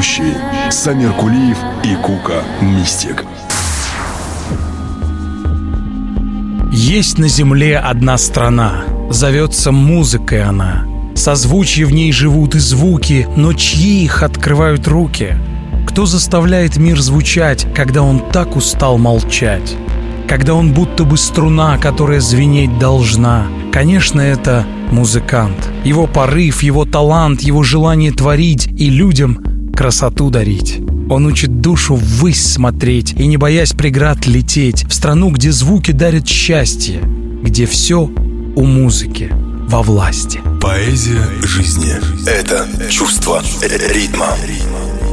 Ведущие Самир Кулиев и Кука Мистик Есть на земле одна страна, зовется музыкой она. Созвучья в ней живут и звуки, но чьи их открывают руки? Кто заставляет мир звучать, когда он так устал молчать? Когда он будто бы струна, которая звенеть должна? Конечно, это музыкант. Его порыв, его талант, его желание творить и людям красоту дарить. Он учит душу ввысь смотреть и, не боясь преград, лететь в страну, где звуки дарят счастье, где все у музыки во власти. Поэзия жизни – это чувство ритма.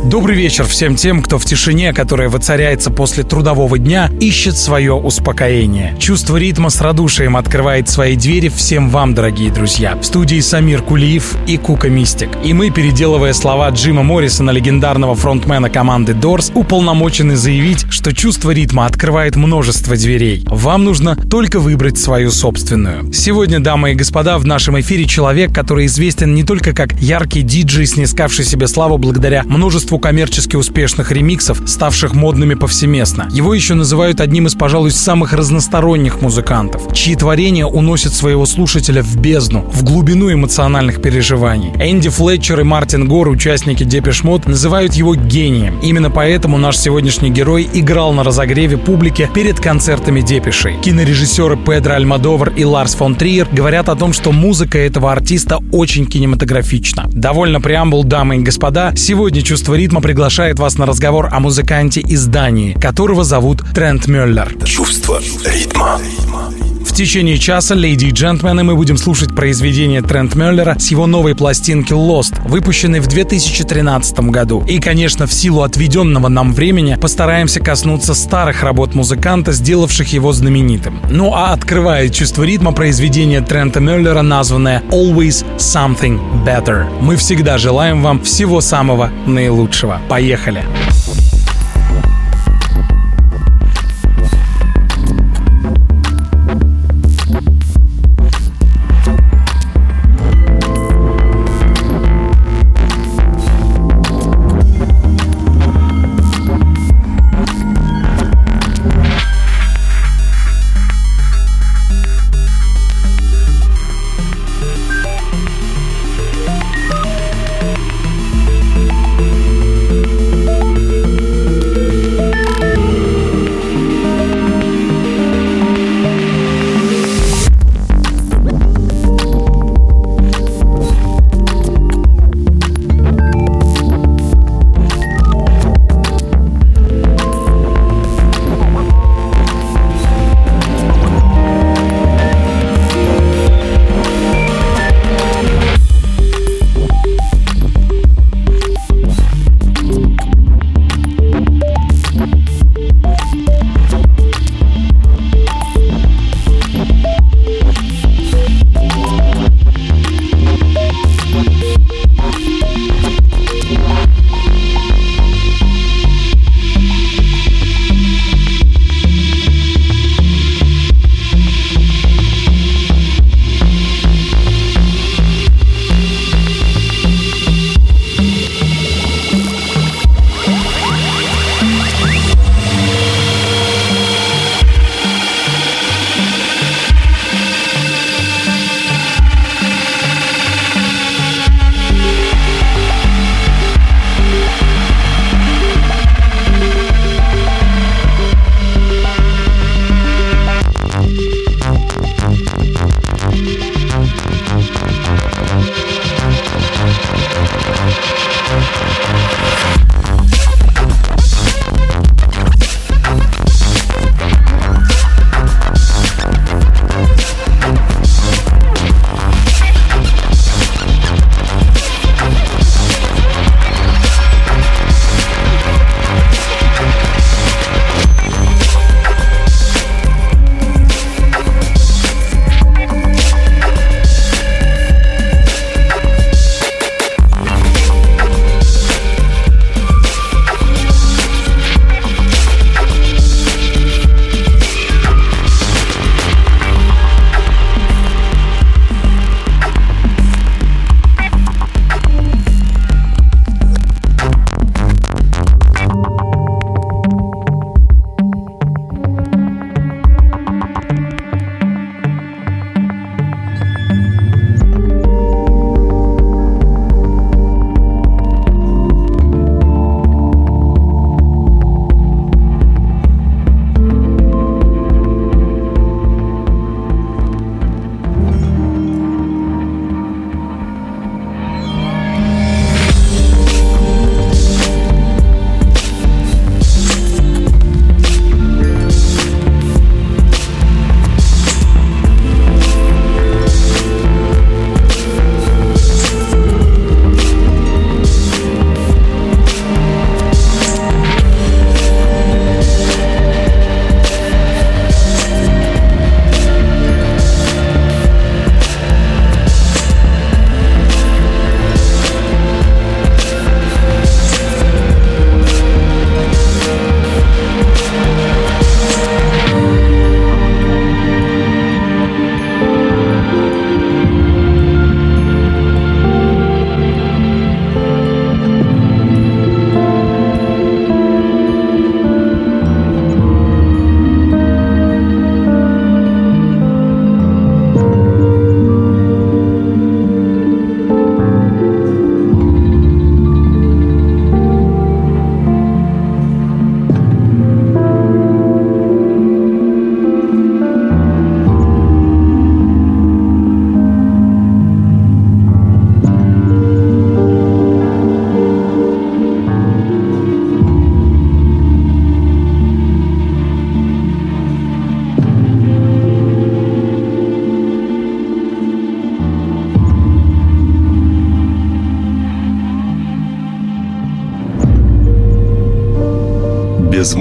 Добрый вечер всем тем, кто в тишине, которая воцаряется после трудового дня, ищет свое успокоение. Чувство ритма с радушием открывает свои двери всем вам, дорогие друзья. В студии Самир Кулиев и Кука Мистик. И мы, переделывая слова Джима Моррисона, легендарного фронтмена команды Doors, уполномочены заявить, что чувство ритма открывает множество дверей. Вам нужно только выбрать свою собственную. Сегодня, дамы и господа, в нашем эфире человек, который известен не только как яркий диджей, снискавший себе славу благодаря множеству множеству коммерчески успешных ремиксов, ставших модными повсеместно. Его еще называют одним из, пожалуй, самых разносторонних музыкантов, чьи творения уносят своего слушателя в бездну, в глубину эмоциональных переживаний. Энди Флетчер и Мартин Гор, участники Depeche Mode, называют его гением. Именно поэтому наш сегодняшний герой играл на разогреве публики перед концертами Депешей. Кинорежиссеры Педро Альмодовар и Ларс фон Триер говорят о том, что музыка этого артиста очень кинематографична. Довольно преамбул, дамы и господа, сегодня чувство ритма приглашает вас на разговор о музыканте из Дании, которого зовут Трентемёллер. Чувство ритма. В течение часа, леди и джентльмены, мы будем слушать произведение Трент Мюллера с его новой пластинки Lost, выпущенной в 2013 году. И, конечно, в силу отведенного нам времени постараемся коснуться старых работ музыканта, сделавших его знаменитым. Ну а открывает чувство ритма произведение Трента Мюллера, названное Always Something Better. Мы всегда желаем вам всего самого наилучшего. Поехали! Поехали!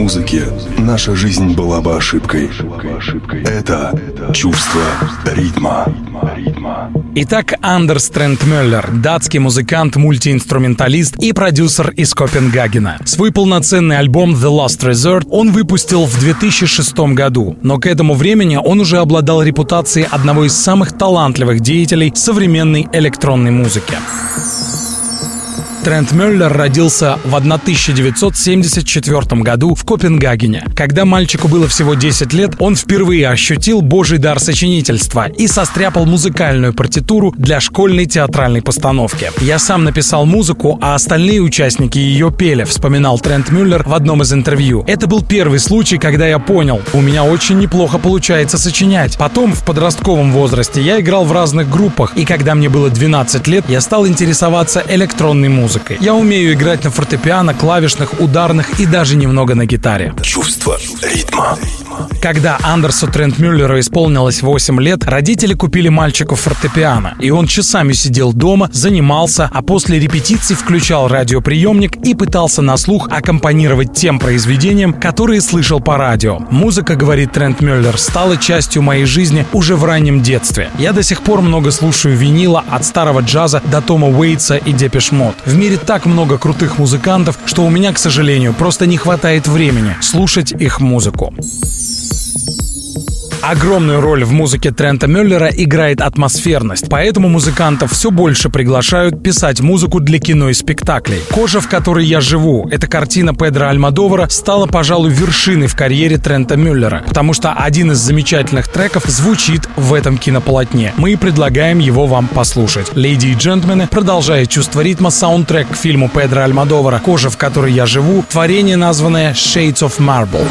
Музыки наша жизнь была бы ошибкой. Это чувство ритма. Итак, Андерс Трент Мюллер, датский музыкант, мультиинструменталист и продюсер из Копенгагена. Свой полноценный альбом The Last Resort он выпустил в 2006 году, но к этому времени он уже обладал репутацией одного из самых талантливых деятелей современной электронной музыки. Трент Мюллер родился в 1974 году в Копенгагене. Когда мальчику было всего 10 лет, он впервые ощутил божий дар сочинительства и состряпал музыкальную партитуру для школьной театральной постановки. «Я сам написал музыку, а остальные участники ее пели», вспоминал Трент Мюллер в одном из интервью. «Это был первый случай, когда я понял, у меня очень неплохо получается сочинять. Потом, в подростковом возрасте, я играл в разных группах, и когда мне было 12 лет, я стал интересоваться электронной музыкой музыкой. Я умею играть на фортепиано, клавишных, ударных и даже немного на гитаре. Чувство ритма. Когда Андерсу Трентемёллеру исполнилось 8 лет, родители купили мальчику фортепиано, и он часами сидел дома, занимался, а после репетиций включал радиоприемник и пытался на слух аккомпанировать тем произведениям, которые слышал по радио. Музыка, говорит Трентемёллер, стала частью моей жизни уже в раннем детстве. Я до сих пор много слушаю винила от старого джаза до Тома Уэйтса и Depeche Mode. В мире так много крутых музыкантов, что у меня, к сожалению, просто не хватает времени слушать их музыку. Огромную роль в музыке Трента Мюллера играет атмосферность, поэтому музыкантов все больше приглашают писать музыку для кино и спектаклей. «Кожа, в которой я живу» — эта картина Педро Альмадовара стала, пожалуй, вершиной в карьере Трента Мюллера, потому что один из замечательных треков звучит в этом кинополотне. Мы предлагаем его вам послушать. Леди и джентльмены, продолжая чувство ритма, саундтрек к фильму Педро Альмадовара «Кожа, в которой я живу», творение, названное «Shades of Marble».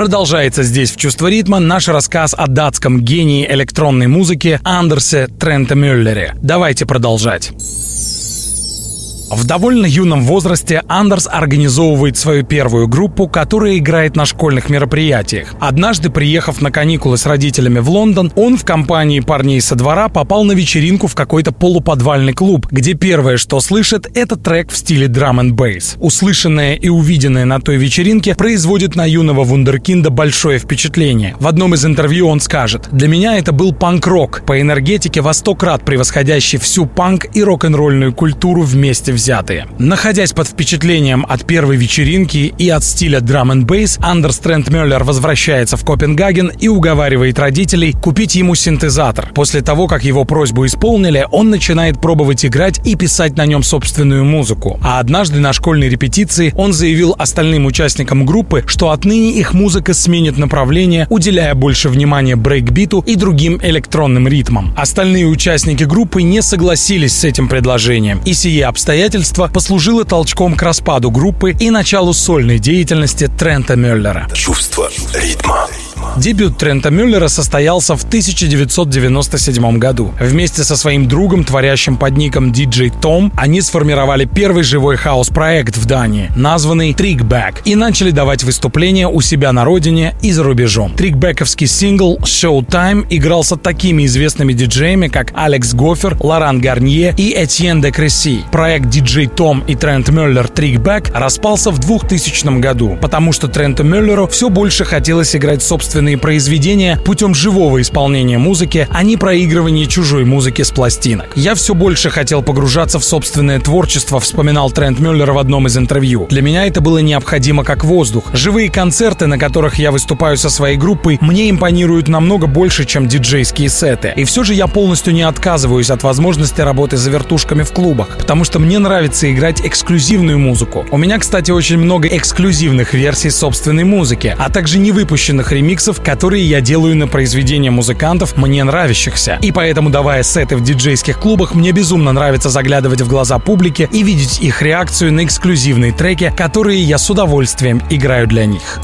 Продолжается здесь в «Чувство ритма» наш рассказ о датском гении электронной музыки Андерсе Трента Мюллере. Давайте продолжать. В довольно юном возрасте Андерс организовывает свою первую группу, которая играет на школьных мероприятиях. Однажды, приехав на каникулы с родителями в Лондон, он в компании парней со двора попал на вечеринку в какой-то полуподвальный клуб, где первое, что слышит, это трек в стиле драм н бейс. Услышанное и увиденное на той вечеринке производит на юного вундеркинда большое впечатление. В одном из интервью он скажет «Для меня это был панк-рок, по энергетике во сто крат превосходящий всю панк и рок-н-ролльную культуру вместе взятые. Находясь под впечатлением от первой вечеринки и от стиля драм н бейс, Андерс Трент Мюллер возвращается в Копенгаген и уговаривает родителей купить ему синтезатор. После того, как его просьбу исполнили, он начинает пробовать играть и писать на нем собственную музыку. А однажды на школьной репетиции он заявил остальным участникам группы, что отныне их музыка сменит направление, уделяя больше внимания брейкбиту и другим электронным ритмам. Остальные участники группы не согласились с этим предложением, и сие обстоятельства обстоятельство послужило толчком к распаду группы и началу сольной деятельности Трента Мюллера. Чувство ритма. Дебют Трента Мюллера состоялся в 1997 году. Вместе со своим другом, творящим под ником DJ Tom, они сформировали первый живой хаос-проект в Дании, названный Trickback, и начали давать выступления у себя на родине и за рубежом. Трикбековский сингл Showtime игрался такими известными диджеями, как Алекс Гофер, Лоран Гарнье и Этьен де Кресси. Проект DJ Tom и Трент Мюллер Trickback распался в 2000 году, потому что Тренту Мюллеру все больше хотелось играть собственные собственные произведения путем живого исполнения музыки, а не проигрывания чужой музыки с пластинок. Я все больше хотел погружаться в собственное творчество, вспоминал Трент Мюллер в одном из интервью. Для меня это было необходимо как воздух. Живые концерты, на которых я выступаю со своей группой, мне импонируют намного больше, чем диджейские сеты. И все же я полностью не отказываюсь от возможности работы за вертушками в клубах, потому что мне нравится играть эксклюзивную музыку. У меня, кстати, очень много эксклюзивных версий собственной музыки, а также невыпущенных ремиксов ремиксов, которые я делаю на произведения музыкантов, мне нравящихся. И поэтому, давая сеты в диджейских клубах, мне безумно нравится заглядывать в глаза публики и видеть их реакцию на эксклюзивные треки, которые я с удовольствием играю для них.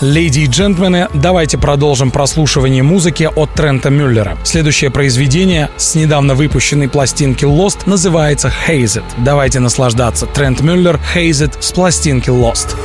Леди и джентльмены, давайте продолжим прослушивание музыки от Трента Мюллера. Следующее произведение с недавно выпущенной пластинки Lost называется Haze It. Давайте наслаждаться. Трент Мюллер Haze It с пластинки Lost.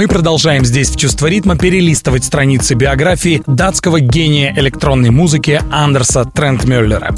Мы продолжаем здесь в «Чувство ритма» перелистывать страницы биографии датского гения электронной музыки Андерса Трентмюллера.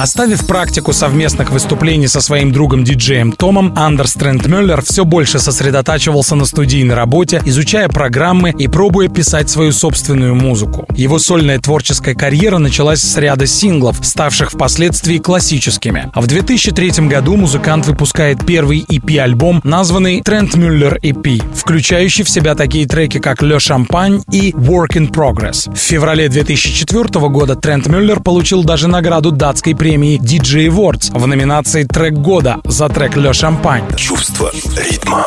Оставив практику совместных выступлений со своим другом-диджеем Томом, Андерс Трентмюллер все больше сосредотачивался на студийной работе, изучая программы и пробуя писать свою собственную музыку. Его сольная творческая карьера началась с ряда синглов, ставших впоследствии классическими. А в 2003 году музыкант выпускает первый EP-альбом, названный Muller EP, включающий в себя такие треки, как «Le Champagne» и «Work in Progress». В феврале 2004 года Трент Мюллер получил даже награду датской премии DJ Awards в номинации «Трек года» за трек «Le Champagne». Чувство ритма.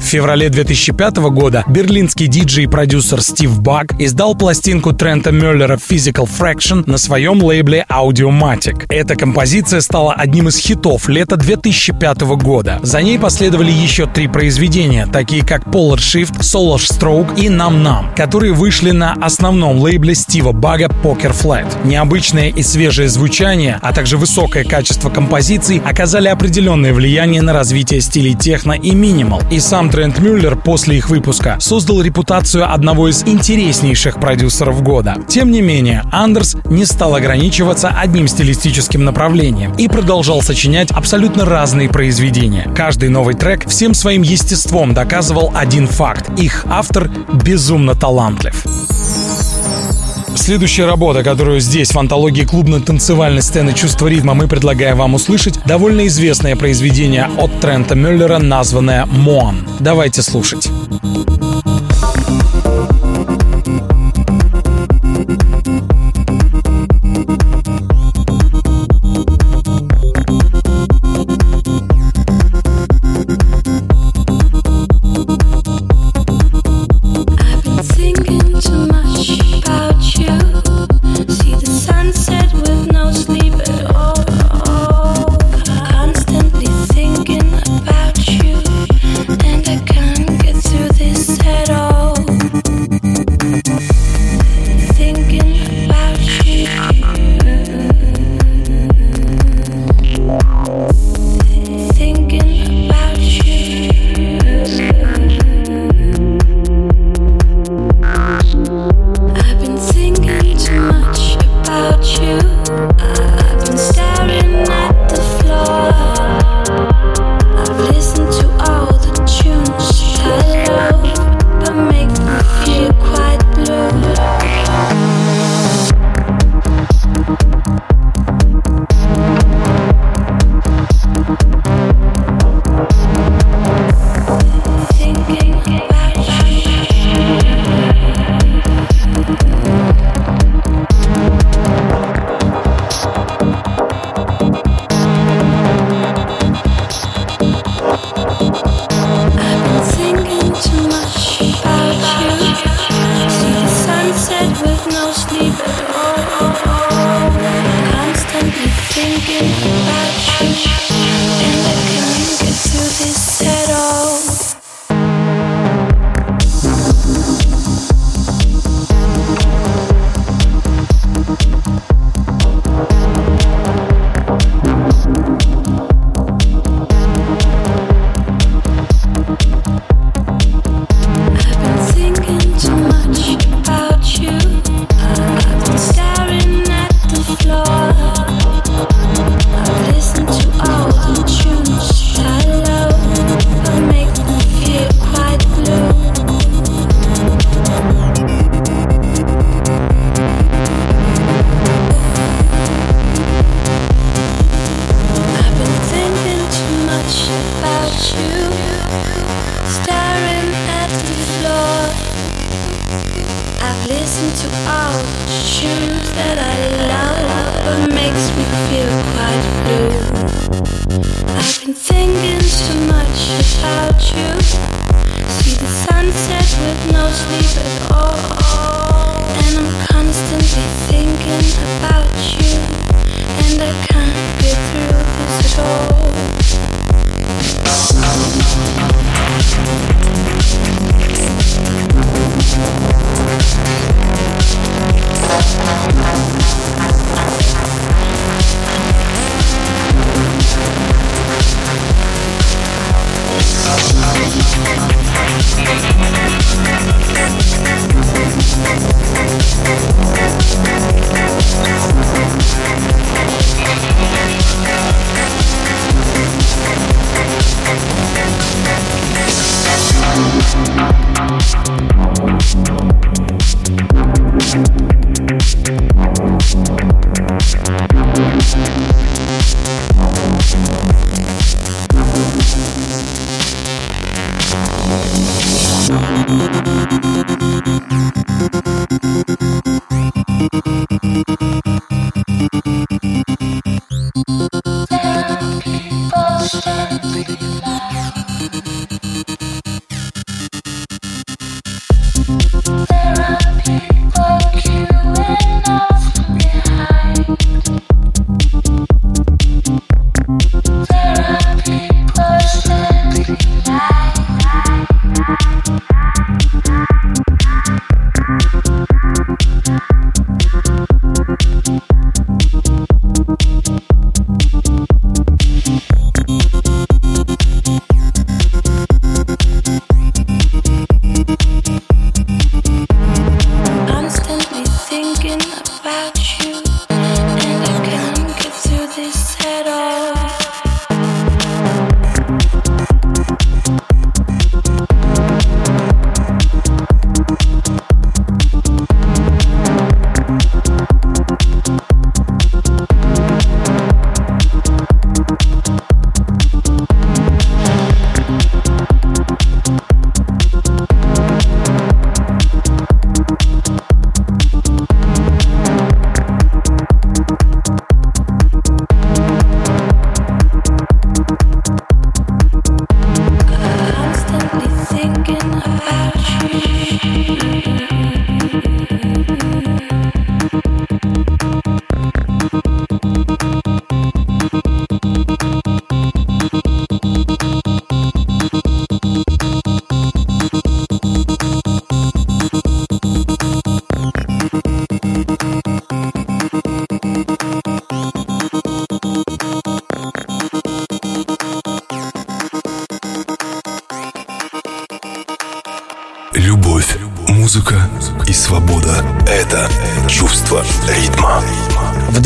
В феврале 2005 года берлинский диджей и продюсер Стив Баг издал пластинку Трента Мюллера Physical Fraction на своем лейбле Audiomatic. Эта композиция стала одним из хитов лета 2005 года. За ней последовали еще три произведения, такие как Polar Shift, Solar Stroke и Nam Nam, которые вышли на основном лейбле Стива Бага Poker Flat. Необычное и свежее звучание, а также высокое качество композиций оказали определенное влияние на развитие стилей техно и минимал. И сам Трент Мюллер после их выпуска создал репутацию одного из интереснейших продюсеров года. Тем не менее, Андерс не стал ограничиваться одним стилистическим направлением и продолжал сочинять абсолютно разные произведения. Каждый новый трек всем своим естеством доказывал один факт. Их автор безумно талантлив. Следующая работа, которую здесь в антологии клубно-танцевальной сцены «Чувство ритма» мы предлагаем вам услышать, довольно известное произведение от Трента Мюллера, названное «Моан». Давайте слушать.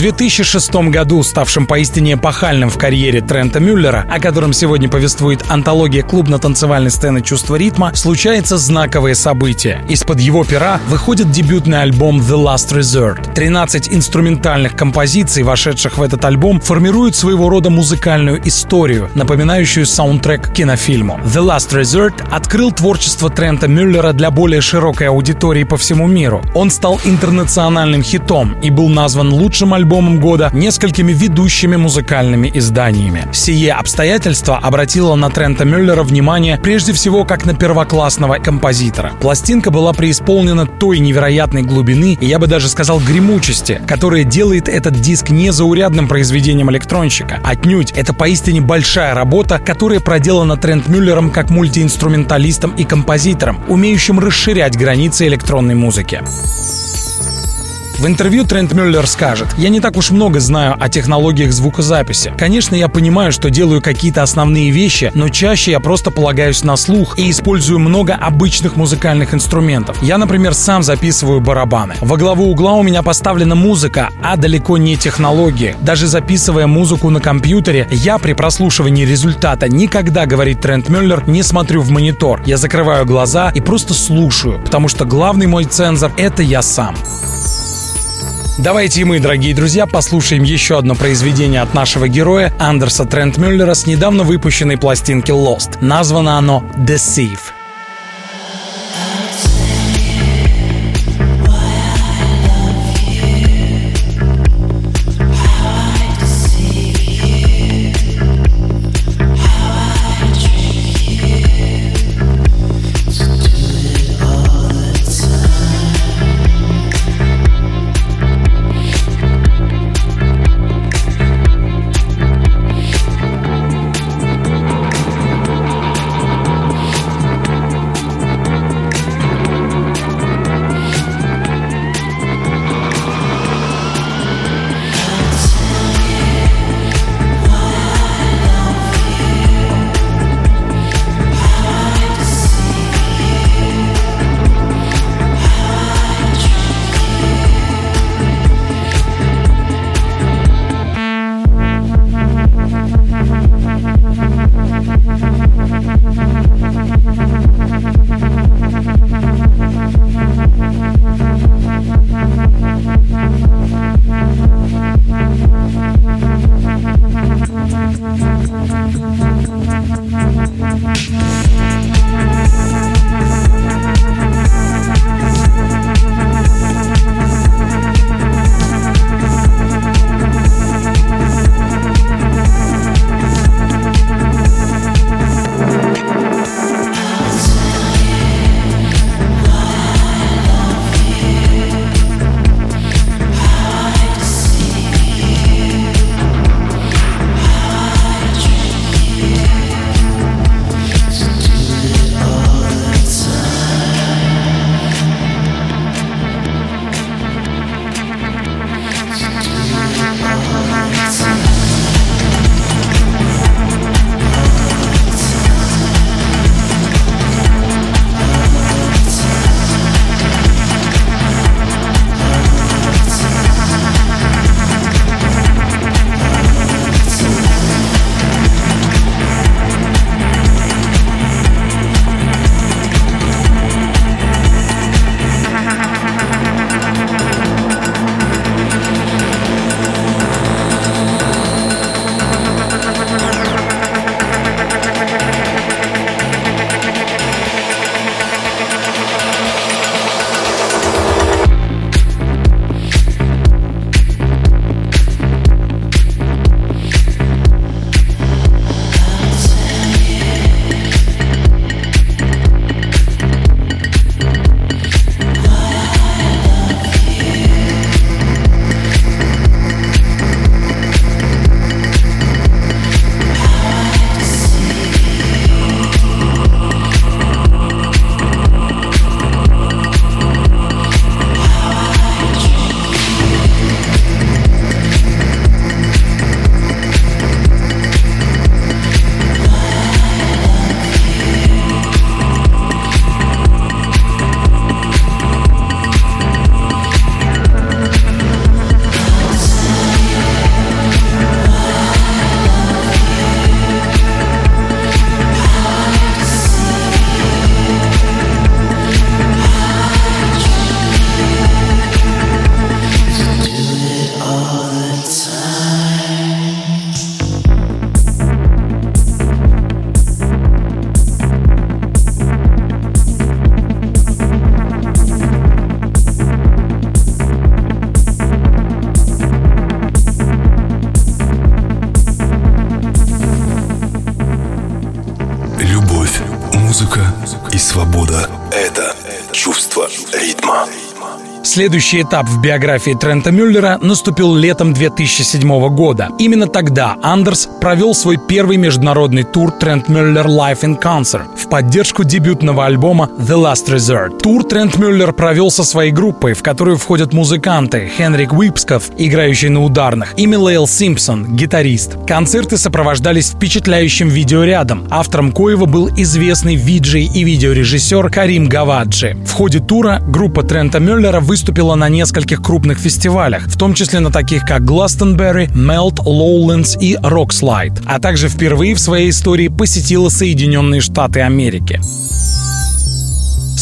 2006 году, ставшим поистине эпохальным в карьере Трента Мюллера, о котором сегодня повествует антология клубно-танцевальной сцены «Чувство ритма», случается знаковое событие. Из-под его пера выходит дебютный альбом «The Last Resort». 13 инструментальных композиций, вошедших в этот альбом, формируют своего рода музыкальную историю, напоминающую саундтрек к кинофильму. «The Last Resort» открыл творчество Трента Мюллера для более широкой аудитории по всему миру. Он стал интернациональным хитом и был назван лучшим альбомом альбомом года несколькими ведущими музыкальными изданиями. Сие обстоятельство обратило на Трента Мюллера внимание прежде всего как на первоклассного композитора. Пластинка была преисполнена той невероятной глубины, и я бы даже сказал гремучести, которая делает этот диск незаурядным произведением электронщика. Отнюдь, это поистине большая работа, которая проделана Трент Мюллером как мультиинструменталистом и композитором, умеющим расширять границы электронной музыки. В интервью Трент Мюллер скажет, «Я не так уж много знаю о технологиях звукозаписи. Конечно, я понимаю, что делаю какие-то основные вещи, но чаще я просто полагаюсь на слух и использую много обычных музыкальных инструментов. Я, например, сам записываю барабаны. Во главу угла у меня поставлена музыка, а далеко не технологии. Даже записывая музыку на компьютере, я при прослушивании результата никогда, говорит Трент Мюллер, не смотрю в монитор. Я закрываю глаза и просто слушаю, потому что главный мой цензор — это я сам. Давайте и мы, дорогие друзья, послушаем еще одно произведение от нашего героя Андерса Трент Мюллера с недавно выпущенной пластинки Lost. Названо оно Deceive. и свобода — это чувство ритма. Следующий этап в биографии Трента Мюллера наступил летом 2007 года. Именно тогда Андерс провел свой первый международный тур Трент Мюллер Live in Concert в поддержку дебютного альбома The Last Resort. Тур Трент Мюллер провел со своей группой, в которую входят музыканты Хенрик Уипсков, играющий на ударных, и Милейл Симпсон, гитарист. Концерты сопровождались впечатляющим видеорядом, автором коего был известный виджей и видеорежиссер Карим Гаваджи. В ходе тура группа Трента Мюллера вы выступила на нескольких крупных фестивалях, в том числе на таких как Glastonbury, Melt, Lowlands и Rockslide, а также впервые в своей истории посетила Соединенные Штаты Америки.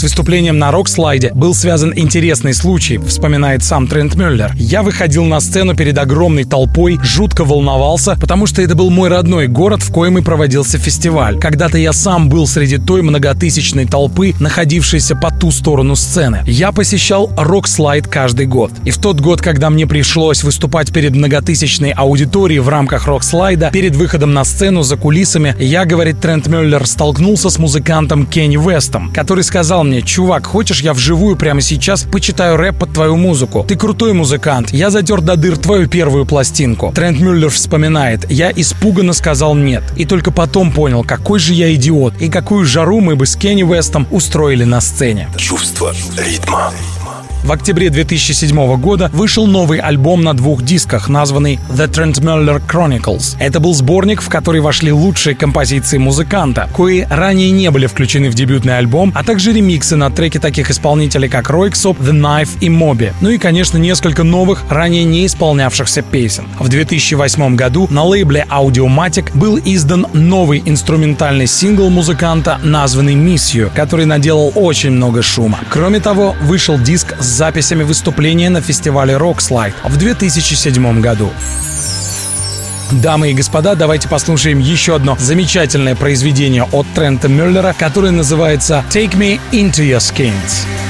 С выступлением на рок-слайде был связан интересный случай, вспоминает сам Трент Мюллер. Я выходил на сцену перед огромной толпой, жутко волновался, потому что это был мой родной город, в коем и проводился фестиваль. Когда-то я сам был среди той многотысячной толпы, находившейся по ту сторону сцены. Я посещал рок-слайд каждый год. И в тот год, когда мне пришлось выступать перед многотысячной аудиторией в рамках рок-слайда, перед выходом на сцену за кулисами, я, говорит Трент Мюллер, столкнулся с музыкантом Кенни Вестом, который сказал мне, мне, чувак, хочешь я вживую прямо сейчас почитаю рэп под твою музыку? Ты крутой музыкант, я затер до дыр твою первую пластинку. Трент Мюллер вспоминает, я испуганно сказал нет. И только потом понял, какой же я идиот и какую жару мы бы с Кенни Вестом устроили на сцене. Чувство ритма. В октябре 2007 года вышел новый альбом на двух дисках, названный The Trent Muller Chronicles. Это был сборник, в который вошли лучшие композиции музыканта, кои ранее не были включены в дебютный альбом, а также ремиксы на треки таких исполнителей, как Ройксоп, The Knife и Моби. Ну и, конечно, несколько новых, ранее не исполнявшихся песен. В 2008 году на лейбле Audiomatic был издан новый инструментальный сингл музыканта, названный You, который наделал очень много шума. Кроме того, вышел диск с записями выступления на фестивале Rockslide в 2007 году. Дамы и господа, давайте послушаем еще одно замечательное произведение от Трента Мюллера, которое называется «Take Me Into Your Skins».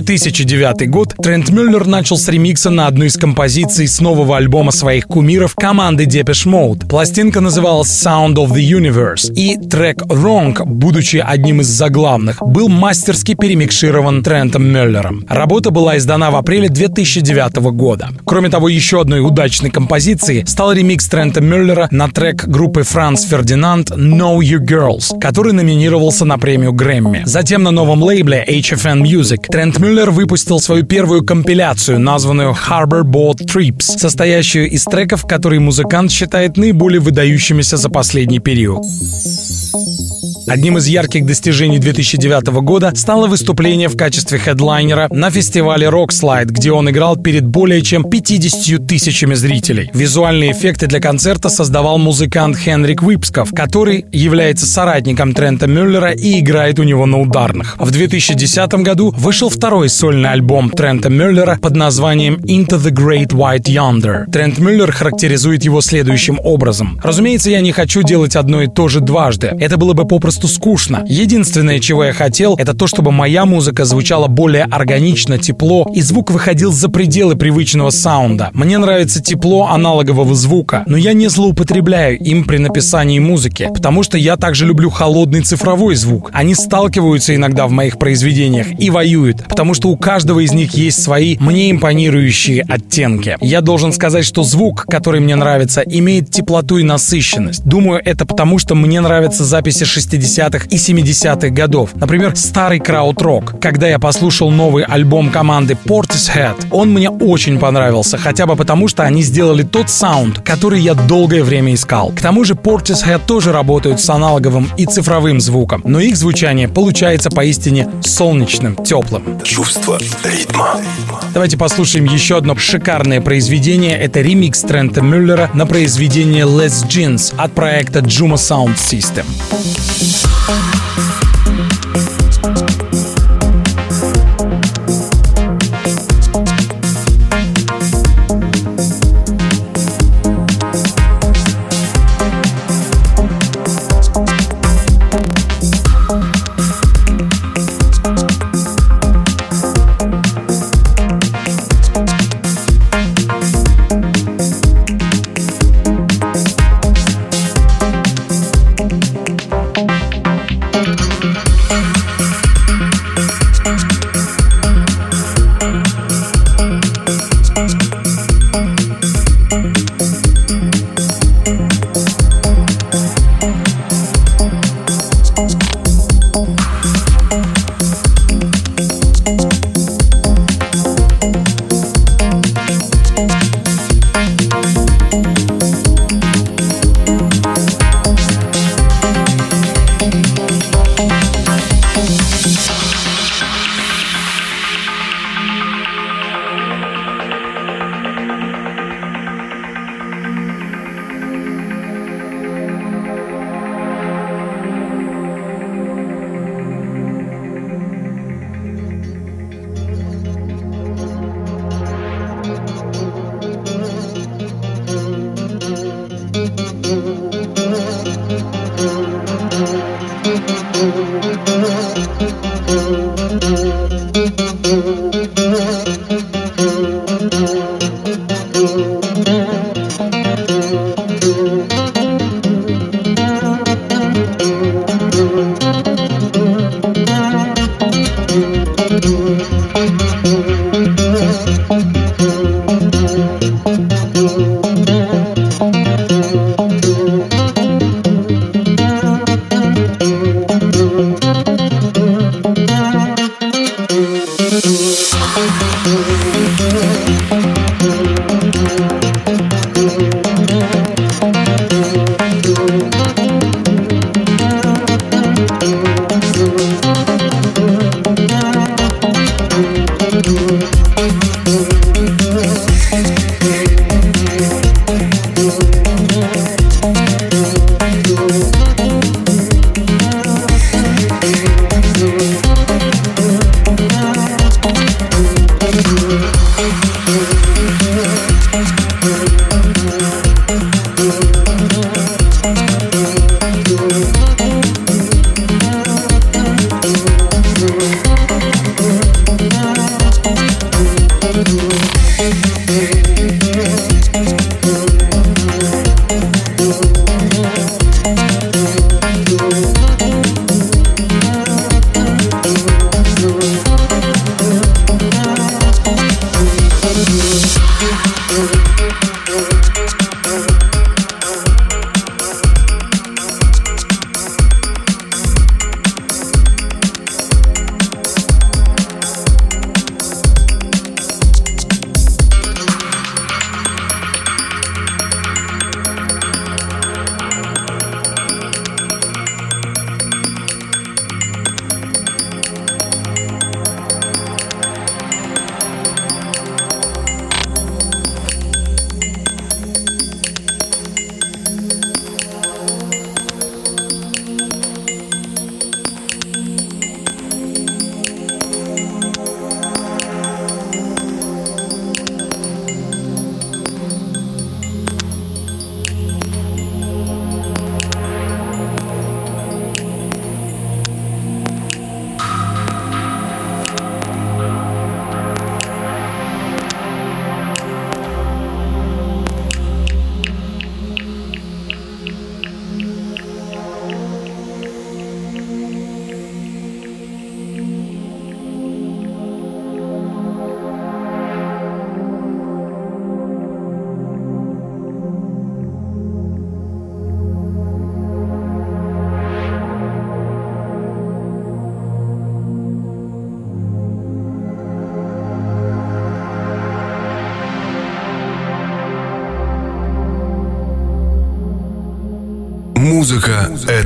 2009 год Трент Мюллер начал с ремикса на одну из композиций с нового альбома своих кумиров команды Depeche Mode. Пластинка называлась Sound of the Universe, и трек Wrong, будучи одним из заглавных, был мастерски перемикширован Трентом Мюллером. Работа была издана в апреле 2009 года. Кроме того, еще одной удачной композицией стал ремикс Трента Мюллера на трек группы Франц Фердинанд Know You Girls, который номинировался на премию Грэмми. Затем на новом лейбле HFN Music Трент Мюллер выпустил свою первую компиляцию, названную Harbor Boat Trips, состоящую из треков, которые музыкант считает наиболее выдающимися за последний период. Одним из ярких достижений 2009 года стало выступление в качестве хедлайнера на фестивале Rockslide, где он играл перед более чем 50 тысячами зрителей. Визуальные эффекты для концерта создавал музыкант Хенрик Випсков, который является соратником Трента Мюллера и играет у него на ударных. В 2010 году вышел второй сольный альбом Трента Мюллера под названием Into the Great White Yonder. Трент Мюллер характеризует его следующим образом. Разумеется, я не хочу делать одно и то же дважды. Это было бы попросту попросту скучно. Единственное, чего я хотел, это то, чтобы моя музыка звучала более органично, тепло, и звук выходил за пределы привычного саунда. Мне нравится тепло аналогового звука, но я не злоупотребляю им при написании музыки, потому что я также люблю холодный цифровой звук. Они сталкиваются иногда в моих произведениях и воюют, потому что у каждого из них есть свои мне импонирующие оттенки. Я должен сказать, что звук, который мне нравится, имеет теплоту и насыщенность. Думаю, это потому, что мне нравятся записи 60 60-х и 70-х годов. Например, старый крауд-рок. Когда я послушал новый альбом команды Portishead, он мне очень понравился, хотя бы потому, что они сделали тот саунд, который я долгое время искал. К тому же Portishead тоже работают с аналоговым и цифровым звуком, но их звучание получается поистине солнечным, теплым. Чувство ритма. Давайте послушаем еще одно шикарное произведение. Это ремикс Трента Мюллера на произведение Les Jeans от проекта Juma Sound System. Peace.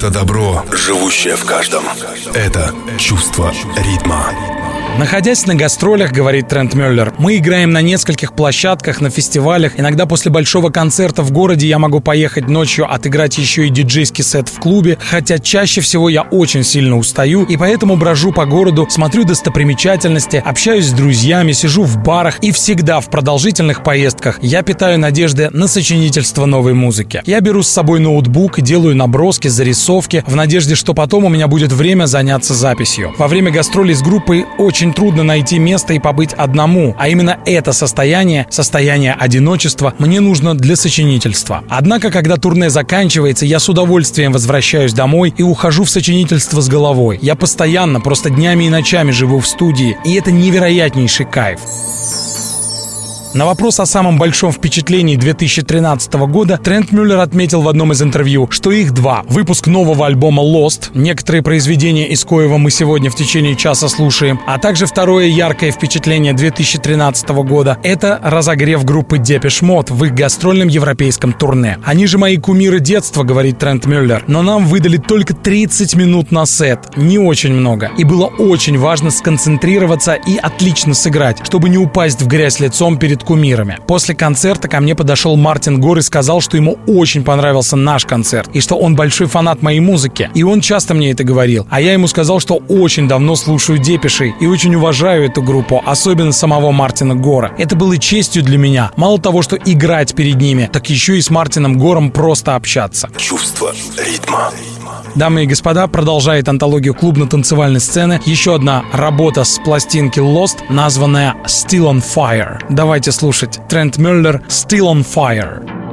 Это добро, живущее в каждом. Это чувство ритма. Находясь на гастролях, говорит Трент Мюллер, мы играем на нескольких площадках, на фестивалях. Иногда после большого концерта в городе я могу поехать ночью отыграть еще и диджейский сет в клубе, хотя чаще всего я очень сильно устаю и поэтому брожу по городу, смотрю достопримечательности, общаюсь с друзьями, сижу в барах и всегда в продолжительных поездках я питаю надежды на сочинительство новой музыки. Я беру с собой ноутбук делаю наброски, зарисовки в надежде, что потом у меня будет время заняться записью. Во время гастролей с группой очень очень трудно найти место и побыть одному, а именно это состояние, состояние одиночества, мне нужно для сочинительства. Однако, когда турне заканчивается, я с удовольствием возвращаюсь домой и ухожу в сочинительство с головой. Я постоянно, просто днями и ночами живу в студии, и это невероятнейший кайф. На вопрос о самом большом впечатлении 2013 года Трент Мюллер отметил в одном из интервью, что их два. Выпуск нового альбома Lost, некоторые произведения из коего мы сегодня в течение часа слушаем, а также второе яркое впечатление 2013 года — это разогрев группы Depeche Mode в их гастрольном европейском турне. Они же мои кумиры детства, говорит Трент Мюллер, но нам выдали только 30 минут на сет, не очень много. И было очень важно сконцентрироваться и отлично сыграть, чтобы не упасть в грязь лицом перед перед кумирами. После концерта ко мне подошел Мартин Гор и сказал, что ему очень понравился наш концерт, и что он большой фанат моей музыки. И он часто мне это говорил. А я ему сказал, что очень давно слушаю Депишей и очень уважаю эту группу, особенно самого Мартина Гора. Это было честью для меня. Мало того, что играть перед ними, так еще и с Мартином Гором просто общаться. Чувство ритма. Дамы и господа, продолжает антологию клубно-танцевальной сцены еще одна работа с пластинки Lost, названная Still on Fire. Давайте слушать. Трент Мюллер Still on Fire.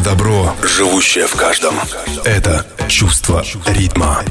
Это добро, живущее в каждом. Это чувство ритма.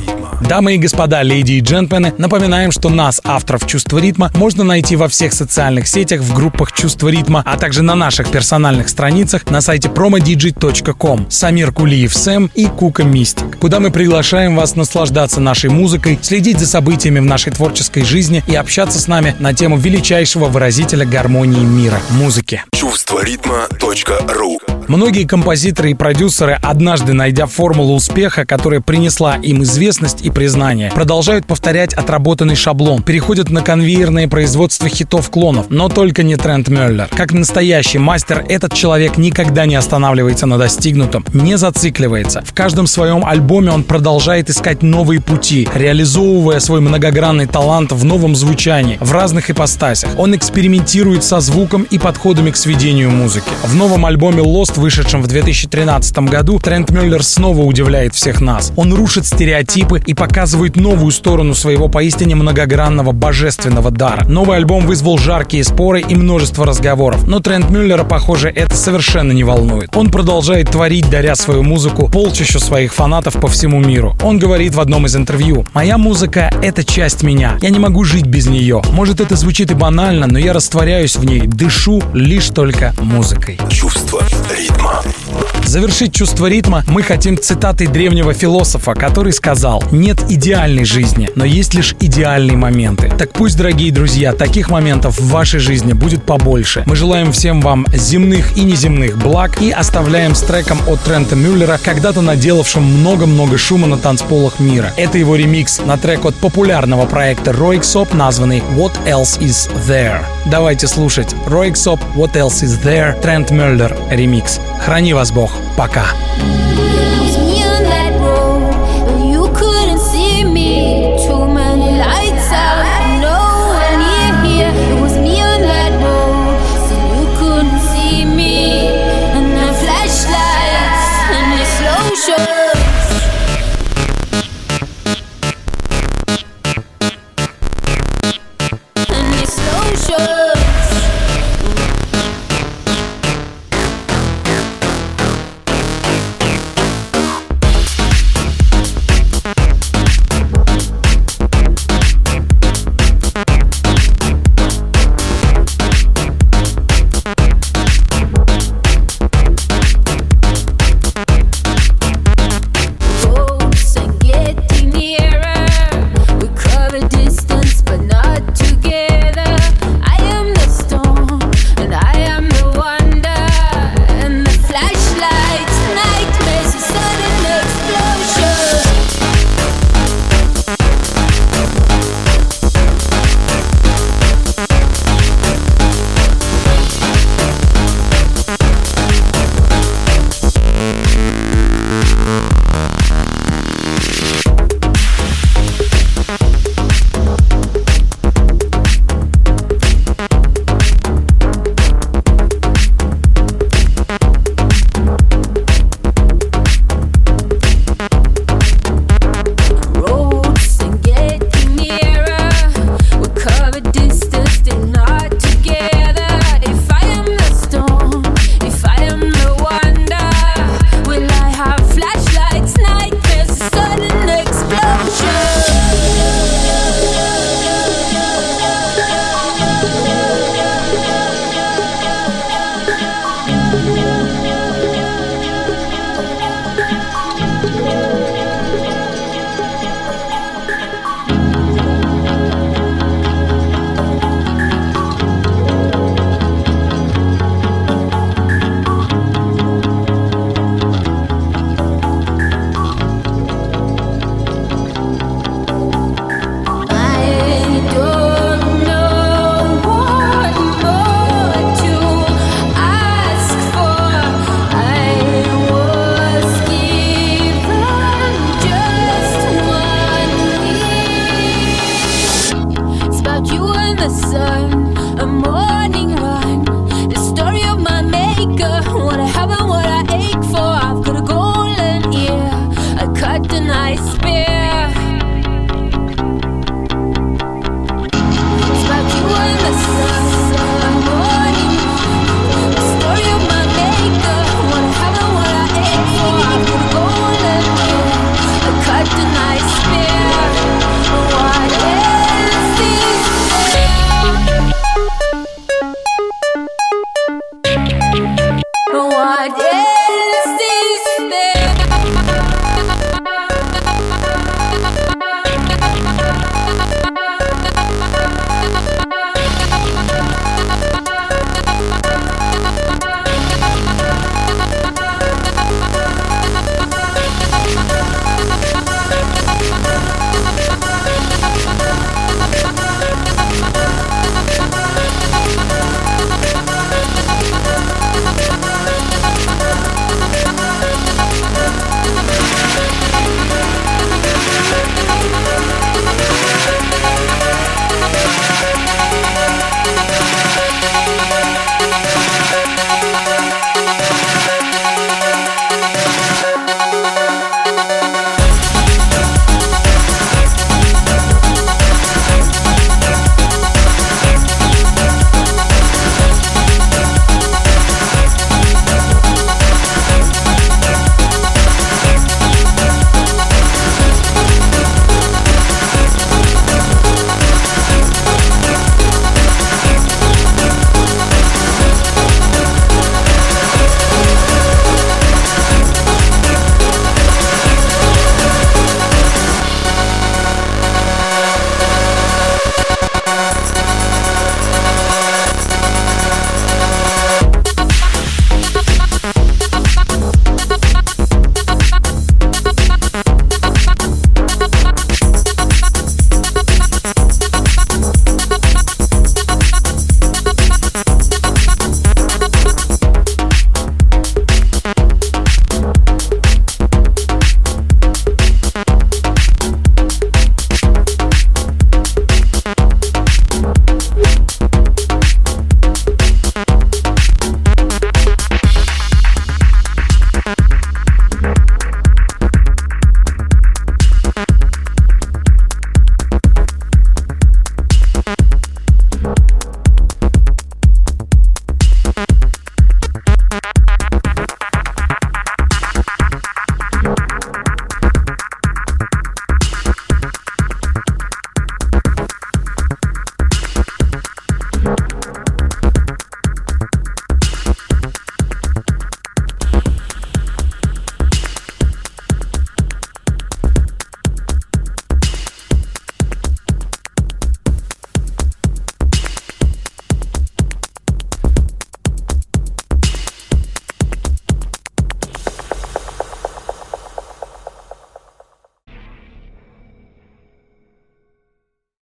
Дамы и господа, леди и джентльмены, напоминаем, что нас, авторов «Чувства ритма», можно найти во всех социальных сетях, в группах «Чувство ритма», а также на наших персональных страницах на сайте promodj.com. Самир Кулиев Сэм и Кука Мистик, куда мы приглашаем вас наслаждаться нашей музыкой, следить за событиями в нашей творческой жизни и общаться с нами на тему величайшего выразителя гармонии мира — музыки. Чувство ритма.ру Многие композиторы и продюсеры, однажды найдя формулу успеха, которая принесла им известность и признание, продолжают повторять отработанный шаблон, переходят на конвейерное производство хитов-клонов, но только не Трент Мюллер. Как настоящий мастер, этот человек никогда не останавливается на достигнутом, не зацикливается. В каждом своем альбоме он продолжает искать новые пути, реализовывая свой многогранный талант в новом звучании, в разных ипостасях. Он экспериментирует со звуком и подходами к сведению музыки. В новом альбоме Lost вышедшем в 2013 году, Трент Мюллер снова удивляет всех нас. Он рушит стереотипы и показывает новую сторону своего поистине многогранного божественного дара. Новый альбом вызвал жаркие споры и множество разговоров, но Трент Мюллера, похоже, это совершенно не волнует. Он продолжает творить, даря свою музыку полчищу своих фанатов по всему миру. Он говорит в одном из интервью, «Моя музыка — это часть меня. Я не могу жить без нее. Может, это звучит и банально, но я растворяюсь в ней, дышу лишь только музыкой». Чувство ритма. Завершить чувство ритма мы хотим цитатой древнего философа, который сказал «Нет идеальной жизни, но есть лишь идеальные моменты». Так пусть, дорогие друзья, таких моментов в вашей жизни будет побольше. Мы желаем всем вам земных и неземных благ и оставляем с треком от Трента Мюллера, когда-то наделавшим много-много шума на танцполах мира. Это его ремикс на трек от популярного проекта Roixop, названный What Else Is There. Давайте слушать Roixop What Else Is There, Трент Мюллер ремикс. Храни вас Бог. Пока.